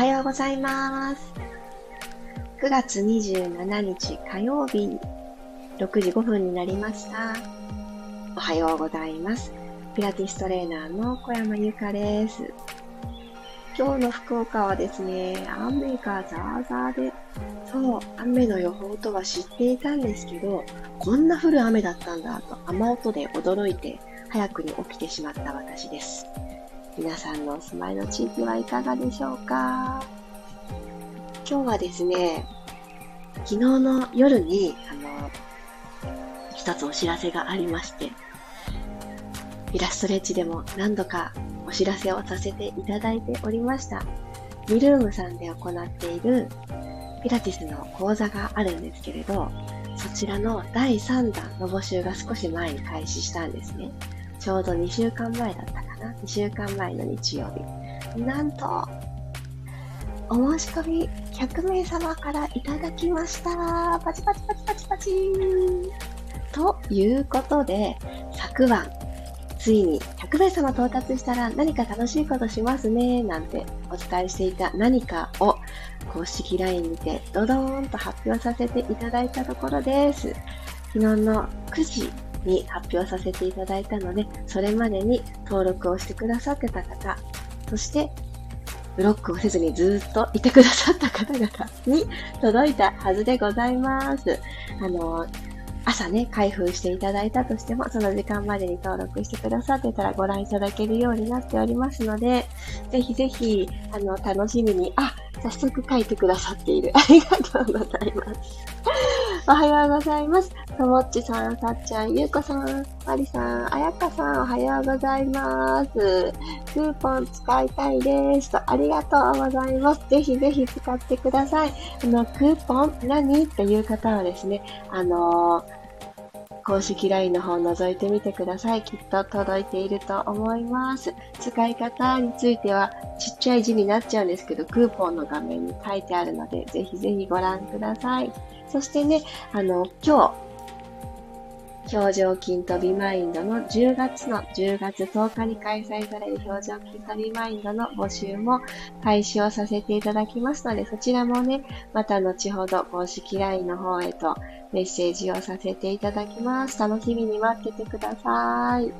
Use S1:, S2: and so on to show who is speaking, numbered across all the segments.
S1: はようございます。9月27日火曜日、6時5分になりました。おはようございます。ピラティストレーナーの小山由かです。今日の福岡はですね、雨がザーザーで、そう、雨の予報とは知っていたんですけど、こんな降る雨だったんだと雨音で驚いて早くに起きてしまった私です。皆さんのお住まいの地域はいかがでしょうか？今日はですね、昨日の夜に、あの、一つお知らせがありまして、イラストレッチでも何度かお知らせをさせていただいておりました。ミルームさんで行っているピラティスの講座があるんですけれど、そちらの第3弾の募集が少し前に開始したんですね。ちょうど2週間前だったかな ?2 週間前の日曜日。なんと、お申し込み100名様からいただきました。パチパチパチパチパチということで、昨晩、ついに100名様到達したら何か楽しいことしますね、なんてお伝えしていた何かを公式 LINE にてドドーンと発表させていただいたところです。昨日の9時に発表させていただいたので、それまでに登録をしてくださってた方、そしてブロックをせずにずっといてくださった方々に届いたはずでございます。あの、朝ね、開封していただいたとしても、その時間までに登録してくださってたらご覧いただけるようになっておりますので、ぜひぜひ、あの、楽しみに、あ、早速書いてくださっている。ありがとうございます。おはようございます。ともっちさん、さっちゃん、ゆうこさん、まりさん、あやかさん、おはようございます。クーポン使いたいです。ありがとうございます。ぜひぜひ使ってください。あの、クーポン何？っていう方はですね、あのー公式 LINE の方を覗いてみてください。きっと届いていると思います。使い方についてはちっちゃい字になっちゃうんですけど、クーポンの画面に書いてあるので、ぜひぜひご覧ください。そしてね、あの、今日、表情筋とビマインドの10月の10月10日に開催される表情筋とビマインドの募集も開始をさせていただきますので、そちらもね、また後ほど公式 LINE の方へとメッセージをさせていただきます。楽しみに待っててください。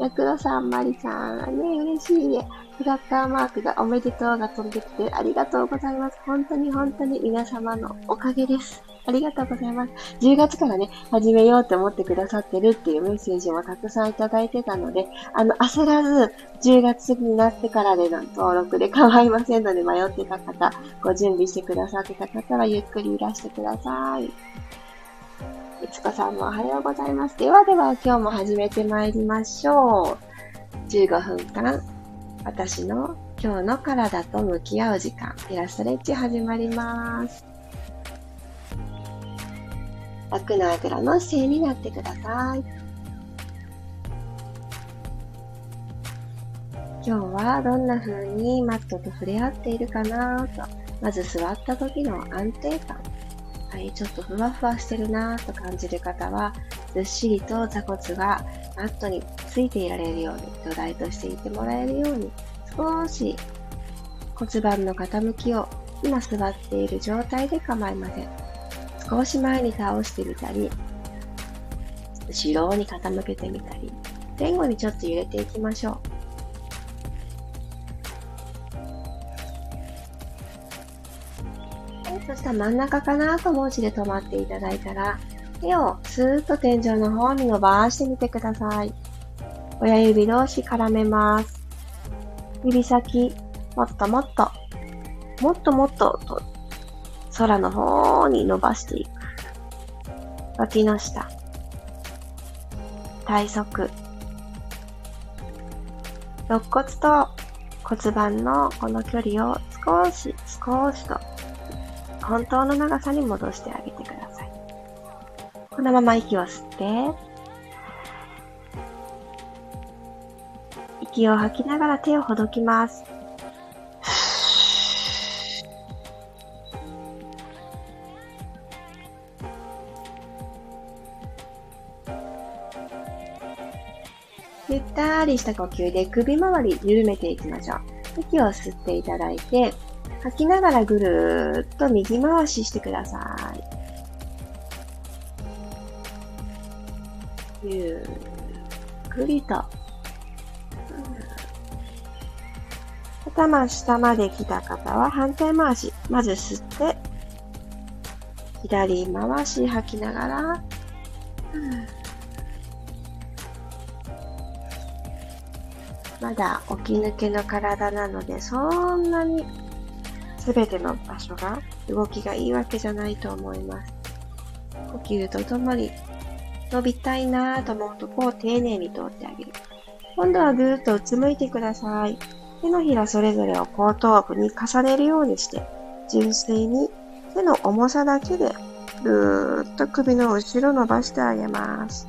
S1: ヤクロさん、マリさん、ね、嬉しいね。フラッカーマークがおめでとうが飛んできてありがとうございます。本当に本当に皆様のおかげです。ありがとうございます。10月からね、始めようと思ってくださってるっていうメッセージもたくさんいただいてたので、あの、焦らず、10月になってからでの登録で構いませんので、迷ってた方、ご準備してくださってた方はゆっくりいらしてください。いつこさんもおはようございます。ではでは今日も始めてまいりましょう。15分間、私の今日の体と向き合う時間、ピラストレッチ始まります。楽なあぐらの姿勢になってください。今日はどんな風にマットと触れ合っているかなと、まず座った時の安定感。はい、ちょっとふわふわしてるなと感じる方は、ずっしりと座骨がマットについていられるように、土台としていてもらえるように、少し骨盤の傾きを今座っている状態で構いません。少し前に倒してみたり、後ろに傾けてみたり、前後にちょっと揺れていきましょう。そしたら真ん中かなと思う位置で止まっていただいたら、手をスーッと天井の方に伸ばしてみてください。親指同士絡めます。指先、もっともっと、もっともっとと空の方に伸ばしていく。脇の下。体側。肋骨と骨盤のこの距離を少し少しと本当の長さに戻してあげてください。このまま息を吸って、息を吐きながら手をほどきます。ゆったりした呼吸で首周り緩めていきましょう。息を吸っていただいて、吐きながらぐるーっと右回ししてください。ゆっくりと。頭下まで来た方は反対回し。まず吸って、左回し吐きながら、まだ起き抜けの体なので、そんなに全ての場所が動きがいいわけじゃないと思います。呼吸とともに伸びたいなぁと思うとこを丁寧に通ってあげる。今度はぐーっとうつむいてください。手のひらそれぞれを後頭部に重ねるようにして、純粋に手の重さだけでぐーっと首の後ろ伸ばしてあげます。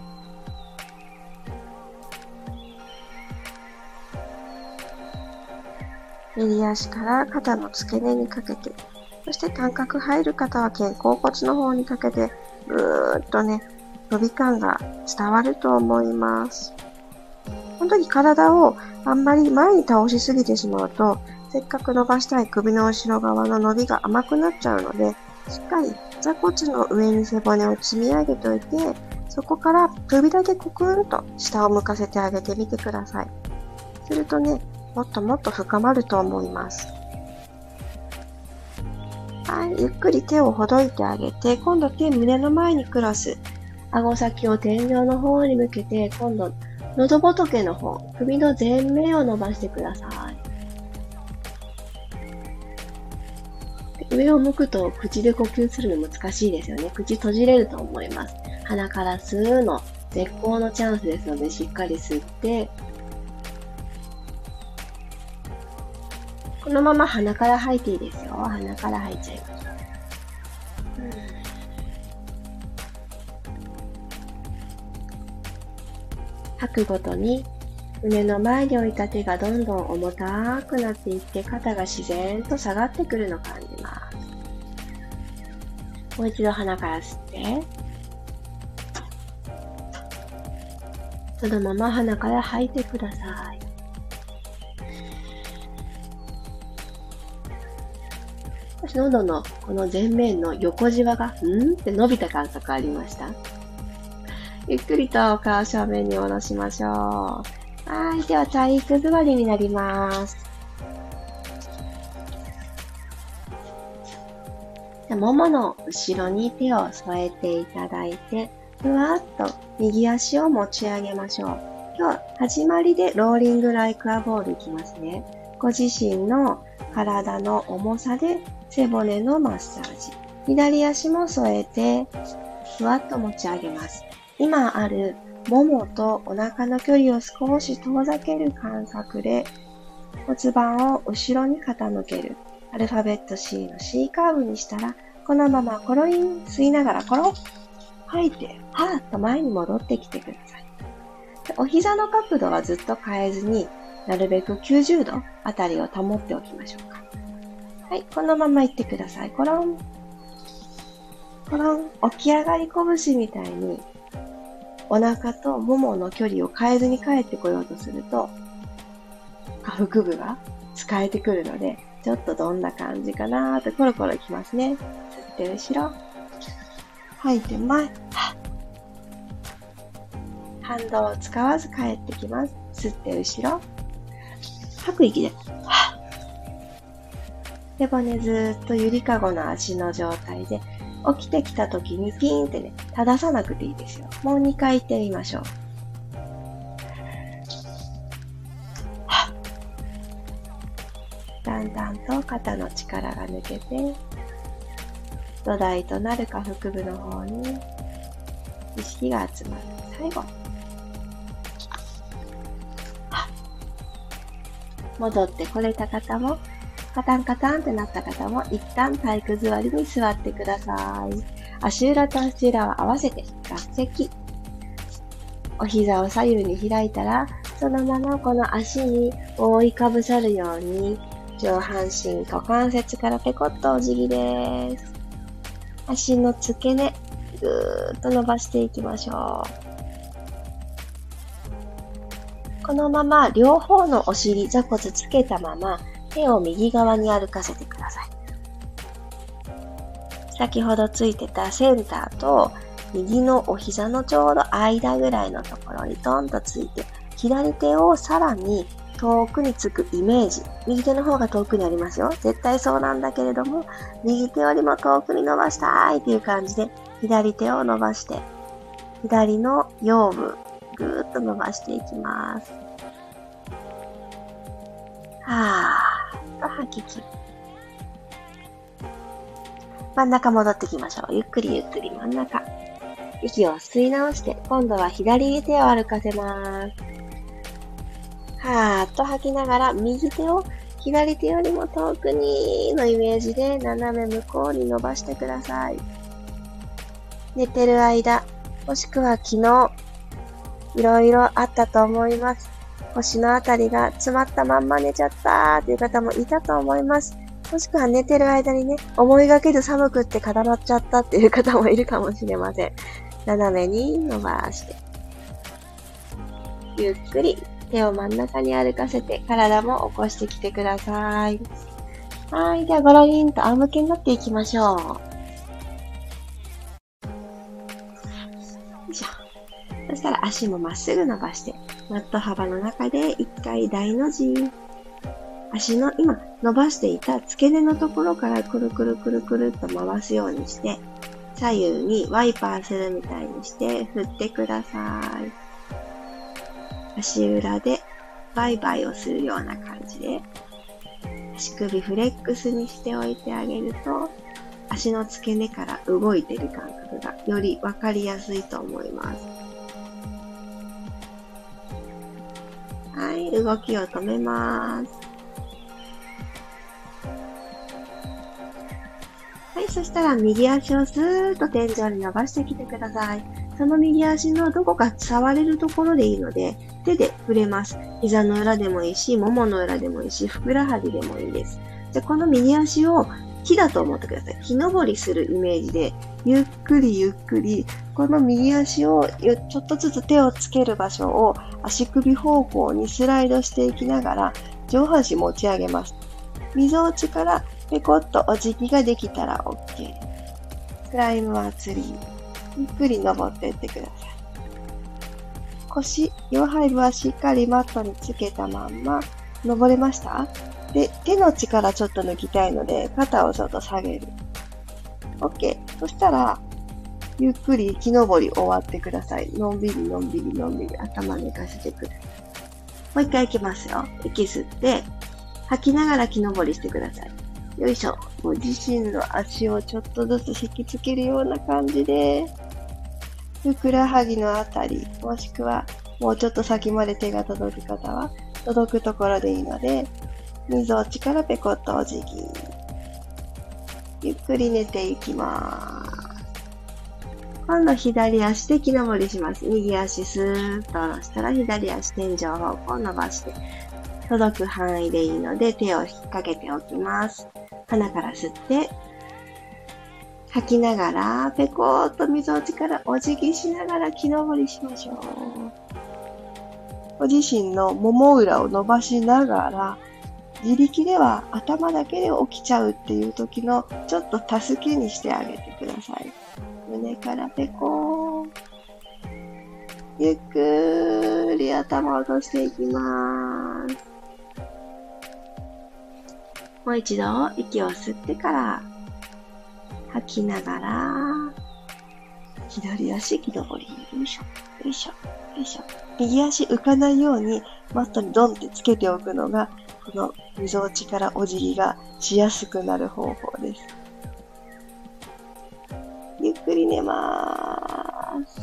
S1: 右足から肩の付け根にかけて、そして感覚入る方は肩甲骨の方にかけて、ぐーっとね、伸び感が伝わると思います。この時体をあんまり前に倒しすぎてしまうと、せっかく伸ばしたい首の後ろ側の伸びが甘くなっちゃうので、しっかり座骨の上に背骨を積み上げておいて、そこから首だけコクンと下を向かせてあげてみてください。するとね、もっともっと深まると思います。はい、ゆっくり手をほどいてあげて、今度手胸の前にクロス。顎先を天井の方に向けて、今度、喉仏の方、首の前面を伸ばしてください。上を向くと口で呼吸するの難しいですよね。口閉じれると思います。鼻から吸うの絶好のチャンスですので、しっかり吸って、このまま鼻から吐いていいですよ。鼻から吐いちゃいましくごとに胸の前に置いた手がどんどん重たくなっていって肩が自然と下がってくるのを感じます。もう一度鼻から吸って、そのまま鼻から吐いてくださいし。喉のこの前面の横じわが、んって伸びた感覚ありました？ゆっくりと顔正面に下ろしましょう。はい。では、体育座りになります。ももの後ろに手を添えていただいて、ふわっと右足を持ち上げましょう。今日、始まりでローリングライクアボールいきますね。ご自身の体の重さで背骨のマッサージ。左足も添えて、ふわっと持ち上げます。今あるももとお腹の距離を少し遠ざける感覚で骨盤を後ろに傾ける。アルファベット C の C カーブにしたら、このままコロイン吸いながらコロッ吐いて、はーっと前に戻ってきてください。お膝の角度はずっと変えずに、なるべく90度あたりを保っておきましょうか。はい、このまま行ってください。コロン。コロン。起き上がり拳みたいに、お腹とももの距離を変えずに帰ってこようとすると、下腹部が使えてくるので、ちょっとどんな感じかなーってコロコロいきますね。吸って後ろ。吐いて前。反動を使わず帰ってきます。吸って後ろ。吐く息で。背骨ずっとゆりかごの足の状態で、起きてきた時にピーンってね、正さなくていいですよ。もう2回言ってみましょう。だんだんと肩の力が抜けて、土台となる下腹部の方に意識が集まる。最後。戻ってこれた方もカタンカタンってなった方も一旦体育座りに座ってください。足裏と足裏を合わせて合席。お膝を左右に開いたら、そのままこの足に覆いかぶさるように、上半身股関節からペコッとお辞儀です。足の付け根、ぐーっと伸ばしていきましょう。このまま両方のお尻、座骨つけたまま、手を右側に歩かせてください。先ほどついてたセンターと右のお膝のちょうど間ぐらいのところにトンとついて、左手をさらに遠くにつくイメージ。右手の方が遠くにありますよ。絶対そうなんだけれども、右手よりも遠くに伸ばしたいっていう感じで、左手を伸ばして、左の腰部、ぐーっと伸ばしていきます。はーっと吐き切る。真ん中戻ってきましょう。ゆっくりゆっくり真ん中。息を吸い直して、今度は左手を歩かせます。はーっと吐きながら、右手を左手よりも遠くにのイメージで斜め向こうに伸ばしてください。寝てる間、もしくは昨日、いろいろあったと思います。腰のあたりが詰まったまんま寝ちゃったという方もいたと思います。もしくは寝てる間にね、思いがけず寒くって固まっちゃったっていう方もいるかもしれません。斜めに伸ばして。ゆっくり手を真ん中に歩かせて体も起こしてきてください。はい。では、ゴロリンと仰向けになっていきましょう。よいしょ。そしたら足もまっすぐ伸ばして、マット幅の中で一回大の字。足の今伸ばしていた付け根のところからくるくるくるくるっと回すようにして、左右にワイパーするみたいにして振ってください。足裏でバイバイをするような感じで、足首フレックスにしておいてあげると、足の付け根から動いてる感覚がよりわかりやすいと思います。い、動きを止めます。はい、そしたら右足をスーッと天井に伸ばしてきてください。その右足のどこか触れるところでいいので、手で触れます。膝の裏でもいいし、ももの裏でもいいし、ふくらはぎでもいいです。じゃこの右足を木だと思ってください。木登りするイメージで、ゆっくりゆっくり、この右足をちょっとずつ手をつける場所を足首方向にスライドしていきながら、上半身持ち上げます。溝落ちからペコッとお辞儀ができたら OK。クライムはツリー。ゆっくり登っていってください。腰、両背部はしっかりマットにつけたまんま、登れました？で、手の力ちょっと抜きたいので、肩をちょっと下げる。OK。そしたら、ゆっくり木登り終わってください。のんびりのんびりのんびり頭寝かせてください。もう一回行きますよ。息吸って、吐きながら木登りしてください。よいしょ。ご自身の足をちょっとずつ引きつけるような感じで、ふくらはぎのあたり、もしくはもうちょっと先まで手が届く方は、届くところでいいので、水落ちからペコッとお辞儀。ゆっくり寝ていきます。今度左足で木登りします。右足スーッと下ろしたら左足天井方向伸ばして、届く範囲でいいので手を引っ掛けておきます。鼻から吸って、吐きながら、ペコーっと水落ちからお辞儀しながら木登りしましょう。ご自身のもも裏を伸ばしながら、自力では頭だけで起きちゃうっていう時のちょっと助けにしてあげてください。胸からペコー。ゆっくり頭を落としていきます。もう一度息を吸ってから吐きながら左足木登り。よいしょ、よいしょ、よいしょ。右足浮かないようにマットにドンってつけておくのがこの溝落ちからお辞儀がしやすくなる方法です。ゆっくり寝まーす。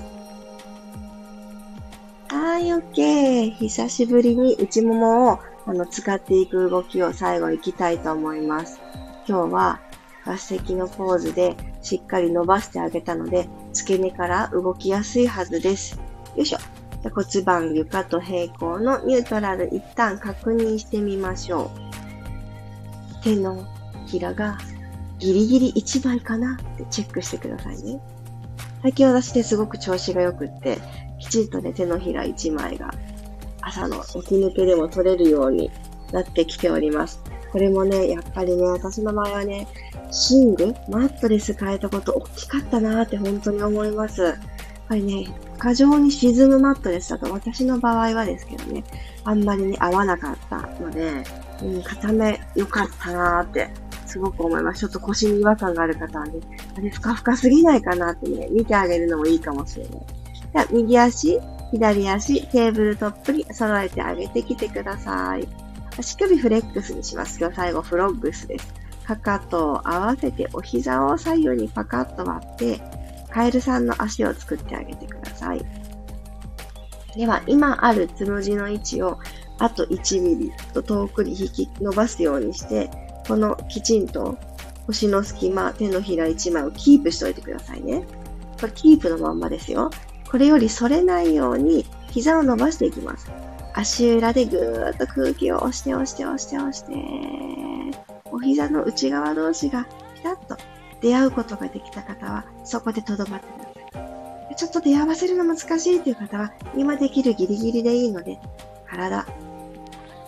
S1: はい、オッケー。久しぶりに内ももをあの使っていく動きを最後行きたいと思います。今日は合席のポーズでしっかり伸ばしてあげたので、付け根から動きやすいはずです。よいしょ。骨盤床と平行のニュートラル一旦確認してみましょう。手のひらがギリギリ1倍かなってチェックしてくださいね。最近私ですごく調子が良くって、きちんとね、手のひら1枚が朝の起き抜けでも取れるようになってきております。これもね、やっぱりね、私の場合はね、寝具、マットレス変えたこと大きかったなーって本当に思います。やっぱりね、過剰に沈むマットレスだと私の場合はですけどね、あんまりね、合わなかったので、うん、固め良かったなーってすごく思います。ちょっと腰に違和感がある方はね、あれ、ふかふかすぎないかなってね、見てあげるのもいいかもしれない。じゃあ、右足、左足、テーブルトップに揃えてあげてきてください。足首フレックスにします。今日最後、フロッグスです。かかとを合わせてお膝を左右にパカッと割って、カエルさんの足を作ってあげてくださいさい。では、今あるつむじの位置をあと1ミリと遠くに引き伸ばすようにして、このきちんと腰の隙間、手のひら1枚をキープしておいてくださいね。これキープのまんまですよ。これより反れないように膝を伸ばしていきます。足裏でぐーっと空気を押して押して押して押して、お膝の内側同士がピタッと出会うことができた方は、そこで留まってください。ちょっと出会わせるの難しいという方は、今できるギリギリでいいので、体、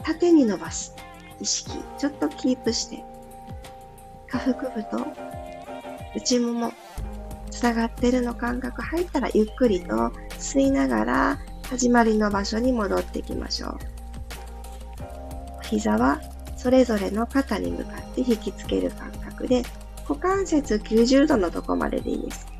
S1: 縦に伸ばす。意識、ちょっとキープして、下腹部と内もも、つながってるの感覚入ったらゆっくりと吸いながら始まりの場所に戻っていきましょう。膝はそれぞれの肩に向かって引きつける感覚で股関節90度のとこまででいいです。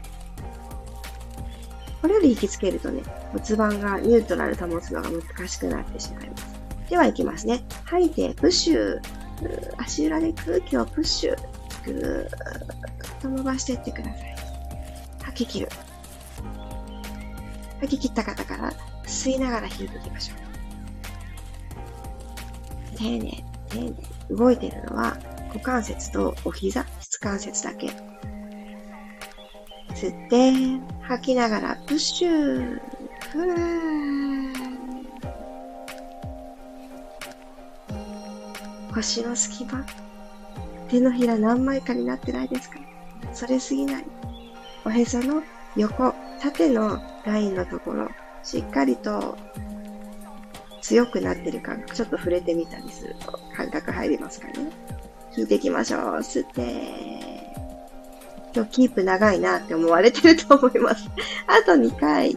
S1: これより引きつけるとね、骨盤がニュートラル保つのが難しくなってしまいます。では行きますね。吐いて、プッシュ。足裏で空気をプッシュ。ぐーっと伸ばしていってください。吐き切る。吐き切った方から吸いながら引いていきましょう。丁寧、丁寧。動いているのは股関節とお膝、質関節だけ。吸って、吐きながらプッシュ。ふー。腰の隙間、手のひら何枚かになってないですか？それすぎない。おへその横、縦のラインのところ、しっかりと強くなってる感覚、ちょっと触れてみたりすると感覚入りますかね。引いていきましょう。吸って。今日キープ長いなって思われてると思います。あと2回。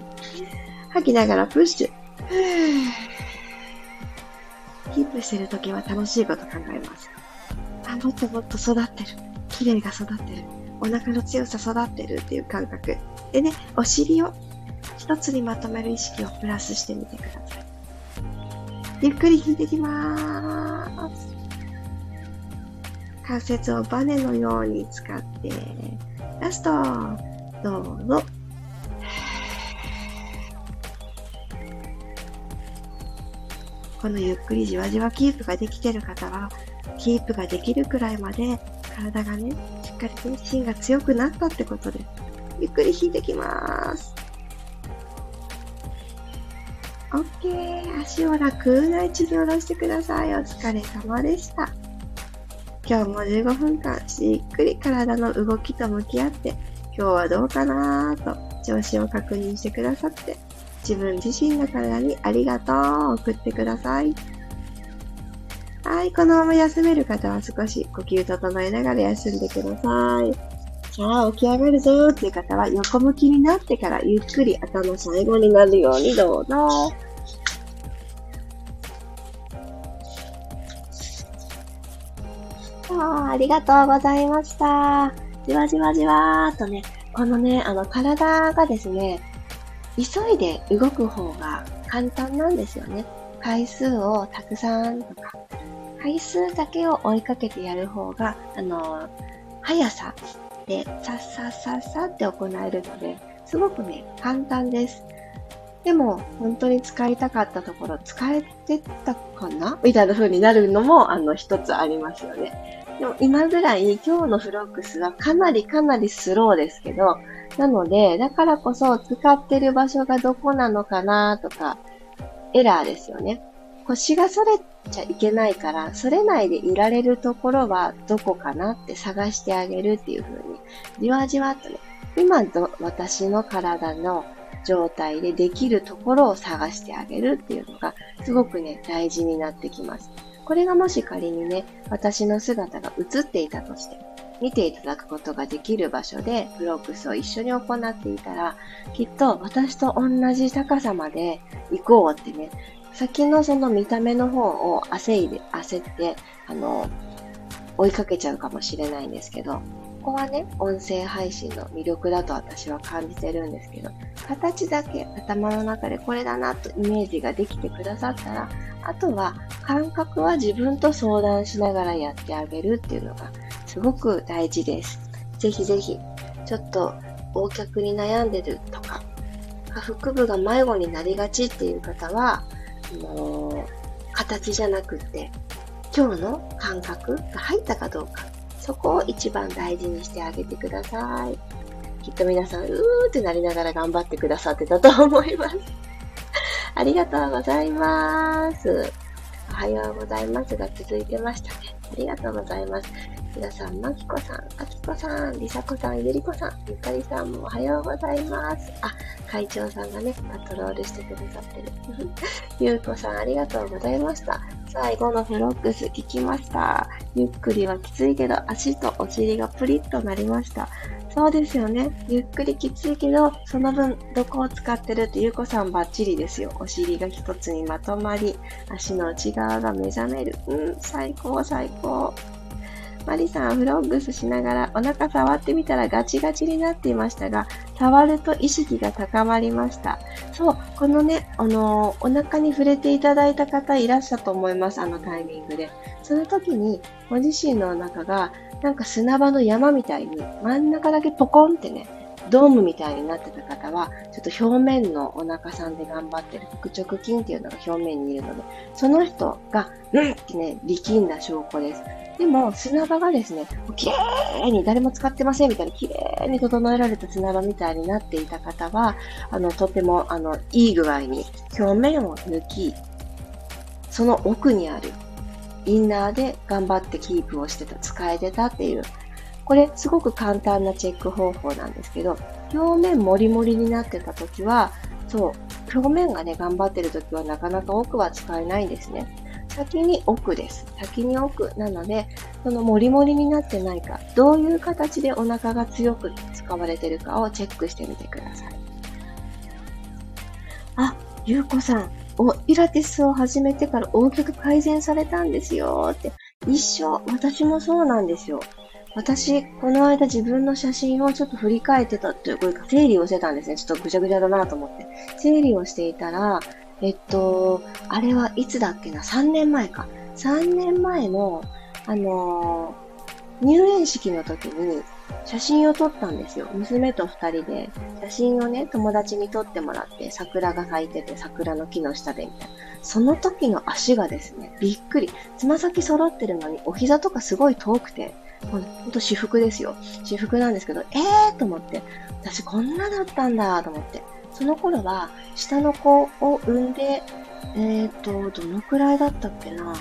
S1: 吐きながらプッシュ。キープしてるときは楽しいこと考えます。あ、もっともっと育ってる。綺麗が育ってる。お腹の強さ育ってるっていう感覚。でね、お尻を一つにまとめる意識をプラスしてみてください。ゆっくり引いてきまーす。関節をバネのように使って、ラスト、どうぞ。このゆっくりじわじわキープができてる方は、キープができるくらいまで体がね、しっかりと芯が強くなったってことです。ゆっくり引いてきます。OK。足を楽な位置に下ろしてください。お疲れ様でした。今日も15分間しっくり体の動きと向き合って、今日はどうかなーと調子を確認してくださって自分自身の体にありがとうを送ってください。はい、このまま休める方は少し呼吸整えながら休んでください。さあ、起き上がるぞーっていう方は横向きになってからゆっくり頭最後になるようにどうぞ。あありがとうございました。じわじわじわーっとね、このね、あの体がですね、急いで動く方が簡単なんですよね。回数をたくさんとか、回数だけを追いかけてやる方が、あの、速さでさっさっさっさって行えるので、すごくね、簡単です。でも、本当に使いたかったところ、使えてたかな？みたいな風になるのも、あの、一つありますよね。でも、今ぐらい、今日のフロックスはかなりかなりスローですけど、なので、だからこそ使ってる場所がどこなのかなとか、エラーですよね。腰が反れちゃいけないから、反れないでいられるところはどこかなって探してあげるっていう風に、じわじわっとね、今の私の体の状態でできるところを探してあげるっていうのが、すごくね、大事になってきます。これがもし仮にね、私の姿が映っていたとして、見ていただくことができる場所でフロックスを一緒に行っていたら、きっと私と同じ高さまで行こうってね、先のその見た目の方を焦いで、焦って、あの、追いかけちゃうかもしれないんですけど、こはね、音声配信の魅力だと私は感じてるんですけど、形だけ頭の中でこれだなとイメージができてくださったら、あとは感覚は自分と相談しながらやってあげるっていうのがすごく大事です。ぜひぜひ、ちょっと横脚に悩んでるとか、下腹部が迷子になりがちっていう方は、もう、形じゃなくって、今日の感覚が入ったかどうか、そこを一番大事にしてあげてください。きっと皆さん、うーってなりながら頑張ってくださってたと思います。ありがとうございます。おはようございますが続いてましたね。ありがとうございます。皆さん、まきこさん、あきこさん、りさこさん、ゆりこさん、ゆかりさんもおはようございます。あ、会長さんがね、パトロールしてくださってる。ゆうこさん、ありがとうございました。最後のフロックス聞きました。ゆっくりはきついけど、足とお尻がプリッとなりました。そうですよね。ゆっくりきついけど、その分、どこを使ってるってゆうこさんバッチリですよ。お尻が一つにまとまり、足の内側が目覚める。うん、最高、最高。マリさん、フロッグスしながらお腹触ってみたらガチガチになっていましたが、触ると意識が高まりました。そう、このね、あのー、お腹に触れていただいた方いらっしゃると思います、あのタイミングで。その時に、ご自身のお腹が、なんか砂場の山みたいに、真ん中だけポコンってね、ドームみたいになってた方は、ちょっと表面のお腹さんで頑張ってる腹直筋っていうのが表面にいるので、その人が、うんってね、力んだ証拠です。でも、砂場がですね、綺麗に誰も使ってませんみたいな、綺麗に整えられた砂場みたいになっていた方は、あの、とても、あの、いい具合に表面を抜き、その奥にあるインナーで頑張ってキープをしてた、使えてたっていう、これすごく簡単なチェック方法なんですけど、表面もりもりになってた時は、そう、表面がね、頑張ってる時はなかなか奥は使えないんですね。先に奥です。先に奥なので、そのモリモリになってないか、どういう形でお腹が強く使われてるかをチェックしてみてください。あ、ゆうこさん、お、ピラティスを始めてから大きく改善されたんですよって。一緒、私もそうなんですよ。私、この間自分の写真をちょっと振り返ってたというか、整理をしてたんですね。ちょっとぐちゃぐちゃだなと思って。整理をしていたら、えっと、あれはいつだっけな ?3 年前か。3年前の、あのー、入園式の時に写真を撮ったんですよ。娘と二人で写真をね、友達に撮ってもらって、桜が咲いてて、桜の木の下でみたいな。その時の足がですね、びっくり。つま先揃ってるのに、お膝とかすごい遠くて、ほんと私服ですよ。私服なんですけど、えーと思って、私こんなだったんだと思って。その頃は、下の子を産んで、えっ、ー、と、どのくらいだったっけな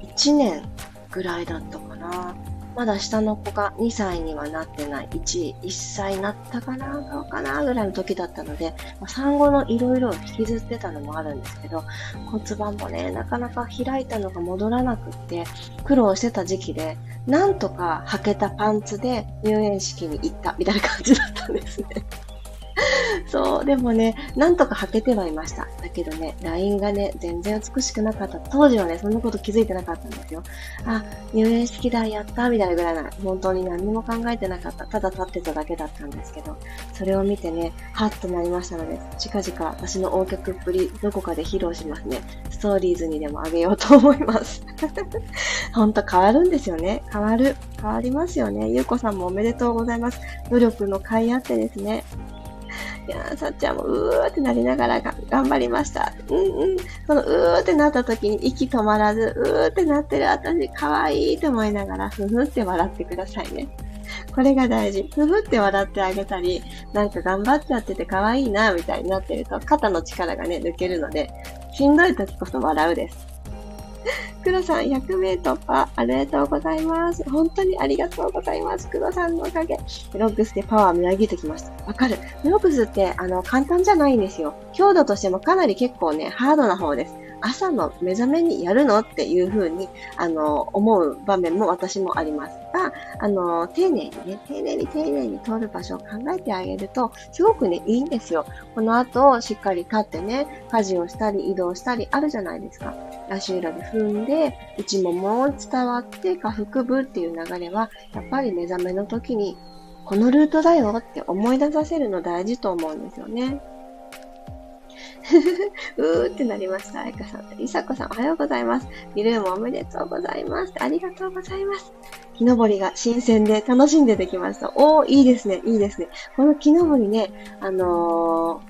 S1: ?1 年ぐらいだったかな。まだ下の子が2歳にはなってない、1、1歳になったかな、どうかな、ぐらいの時だったので、産後のいろいろ引きずってたのもあるんですけど、骨盤もね、なかなか開いたのが戻らなくって、苦労してた時期で、なんとか履けたパンツで入園式に行ったみたいな感じだったんですね。そう、でもね、なんとか履けてはいました。だけどね、LINE がね、全然美しくなかった。当時はね、そんなこと気づいてなかったんですよ。あ、入園式だ、やった、みたいなぐらいな、本当に何も考えてなかった。ただ立ってただけだったんですけど、それを見てね、ハッとなりましたので、近々私の横脚っぷり、どこかで披露しますね。ストーリーズにでもあげようと思います。ほんと変わるんですよね。変わる。変わりますよね。ゆうこさんもおめでとうございます。努力の甲斐あってですね。いやさっちゃんもうーってなりながらが頑張りました。うんうん。そのうーってなった時に息止まらず、うーってなってる私可愛いと思いながら、ふふって笑ってくださいね。これが大事。ふふって笑ってあげたり、なんか頑張っちゃってて可愛いな、みたいになってると、肩の力がね、抜けるので、しんどい時こそ笑うです。黒さん、100名突破、ありがとうございます。本当にありがとうございます。黒さんのおかげ。ロックスでパワーみなぎってきました。わかる。ロックスって、あの、簡単じゃないんですよ。強度としてもかなり結構ね、ハードな方です。朝の目覚めにやるのっていうふうに、あの、思う場面も私もありますが、あの、丁寧にね、丁寧に丁寧に通る場所を考えてあげると、すごくね、いいんですよ。この後、しっかり立ってね、家事をしたり移動したりあるじゃないですか。足裏で踏んで、内ももを伝わって下腹部っていう流れは、やっぱり目覚めの時に、このルートだよって思い出させるの大事と思うんですよね。うーってなりました。あいかさん。りさこさん、おはようございます。ビルームおめでとうございます。ありがとうございます。木登りが新鮮で楽しんでできました。おー、いいですね、いいですね。この木登りね、あのー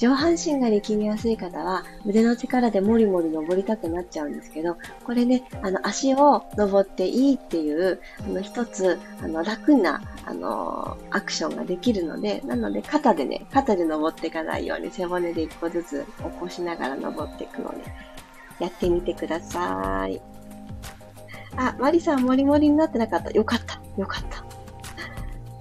S1: 上半身が力みやすい方は腕の力でもりもり登りたくなっちゃうんですけど、これね、あの足を登っていいっていう、あの一つ、あの楽な、あの、アクションができるので、なので肩でね、肩で登っていかないように背骨で一個ずつ起こしながら登っていくので、やってみてください。あ、マリさんもりもりになってなかった。よかった。よかった。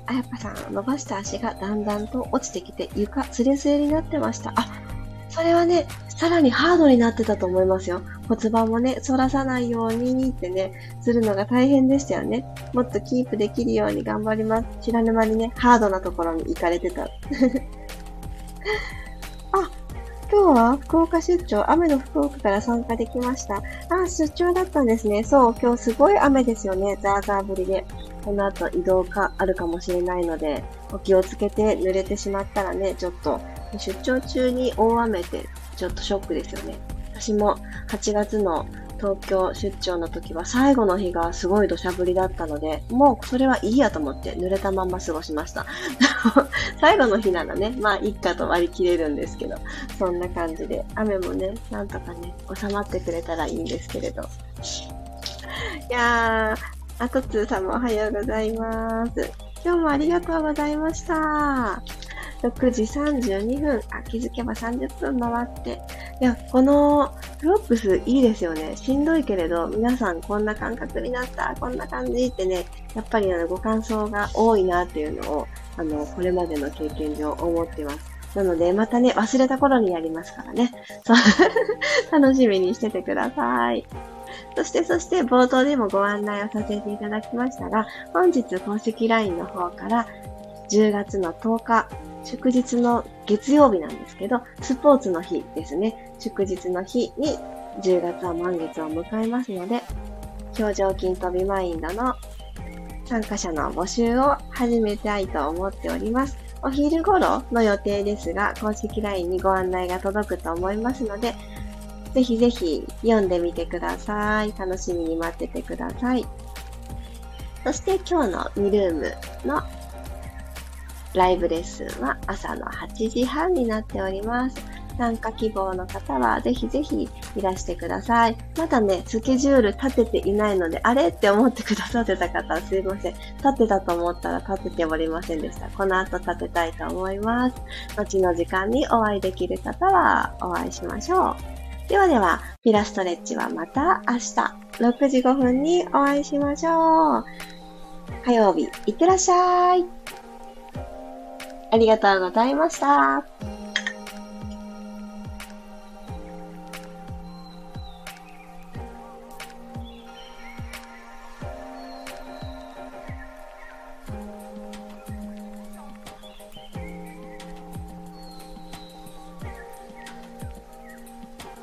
S1: あやぱさん、伸ばした足がだんだんと落ちてきて床スレスレになってました。あ、それはね、さらにハードになってたと思いますよ。骨盤もね、反らさないようにってね、するのが大変でしたよね。もっとキープできるように頑張ります。知らぬ間にね、ハードなところに行かれてた。あ、今日は福岡出張、雨の福岡から参加できました。あ、出張だったんですね。そう、今日すごい雨ですよね。ザーザー降りで。この後移動かあるかもしれないので、お気をつけて濡れてしまったらね、ちょっと出張中に大雨ってちょっとショックですよね。私も8月の東京出張の時は最後の日がすごい土砂降りだったので、もうそれはいいやと思って濡れたまま過ごしました。最後の日ならね、まあいっかと割り切れるんですけど、そんな感じで、雨もね、なんとかね、収まってくれたらいいんですけれど。いやー、あとつーさんもおはようございます。今日もありがとうございました。6時32分。あ、気づけば30分回って。いや、このプロップスいいですよね。しんどいけれど、皆さんこんな感覚になった、こんな感じってね、やっぱりあのご感想が多いなっていうのを、あの、これまでの経験上思ってます。なので、またね、忘れた頃にやりますからね。そう 楽しみにしててください。そして、そして冒頭でもご案内をさせていただきましたが、本日公式 LINE の方から10月の10日、祝日の月曜日なんですけど、スポーツの日ですね。祝日の日に10月は満月を迎えますので、表情筋飛びマインドの参加者の募集を始めたいと思っております。お昼頃の予定ですが、公式 LINE にご案内が届くと思いますので、ぜひぜひ読んでみてください。楽しみに待っててください。そして今日のミルームのライブレッスンは朝の8時半になっております。参加希望の方はぜひぜひいらしてください。まだね、スケジュール立てていないので、あれって思ってくださってた方はすいません。立てたと思ったら立てておりませんでした。この後立てたいと思います。後の時間にお会いできる方はお会いしましょう。ではでは、ピラストレッチはまた明日6時5分にお会いしましょう。火曜日、いってらっしゃい。ありがとうございました。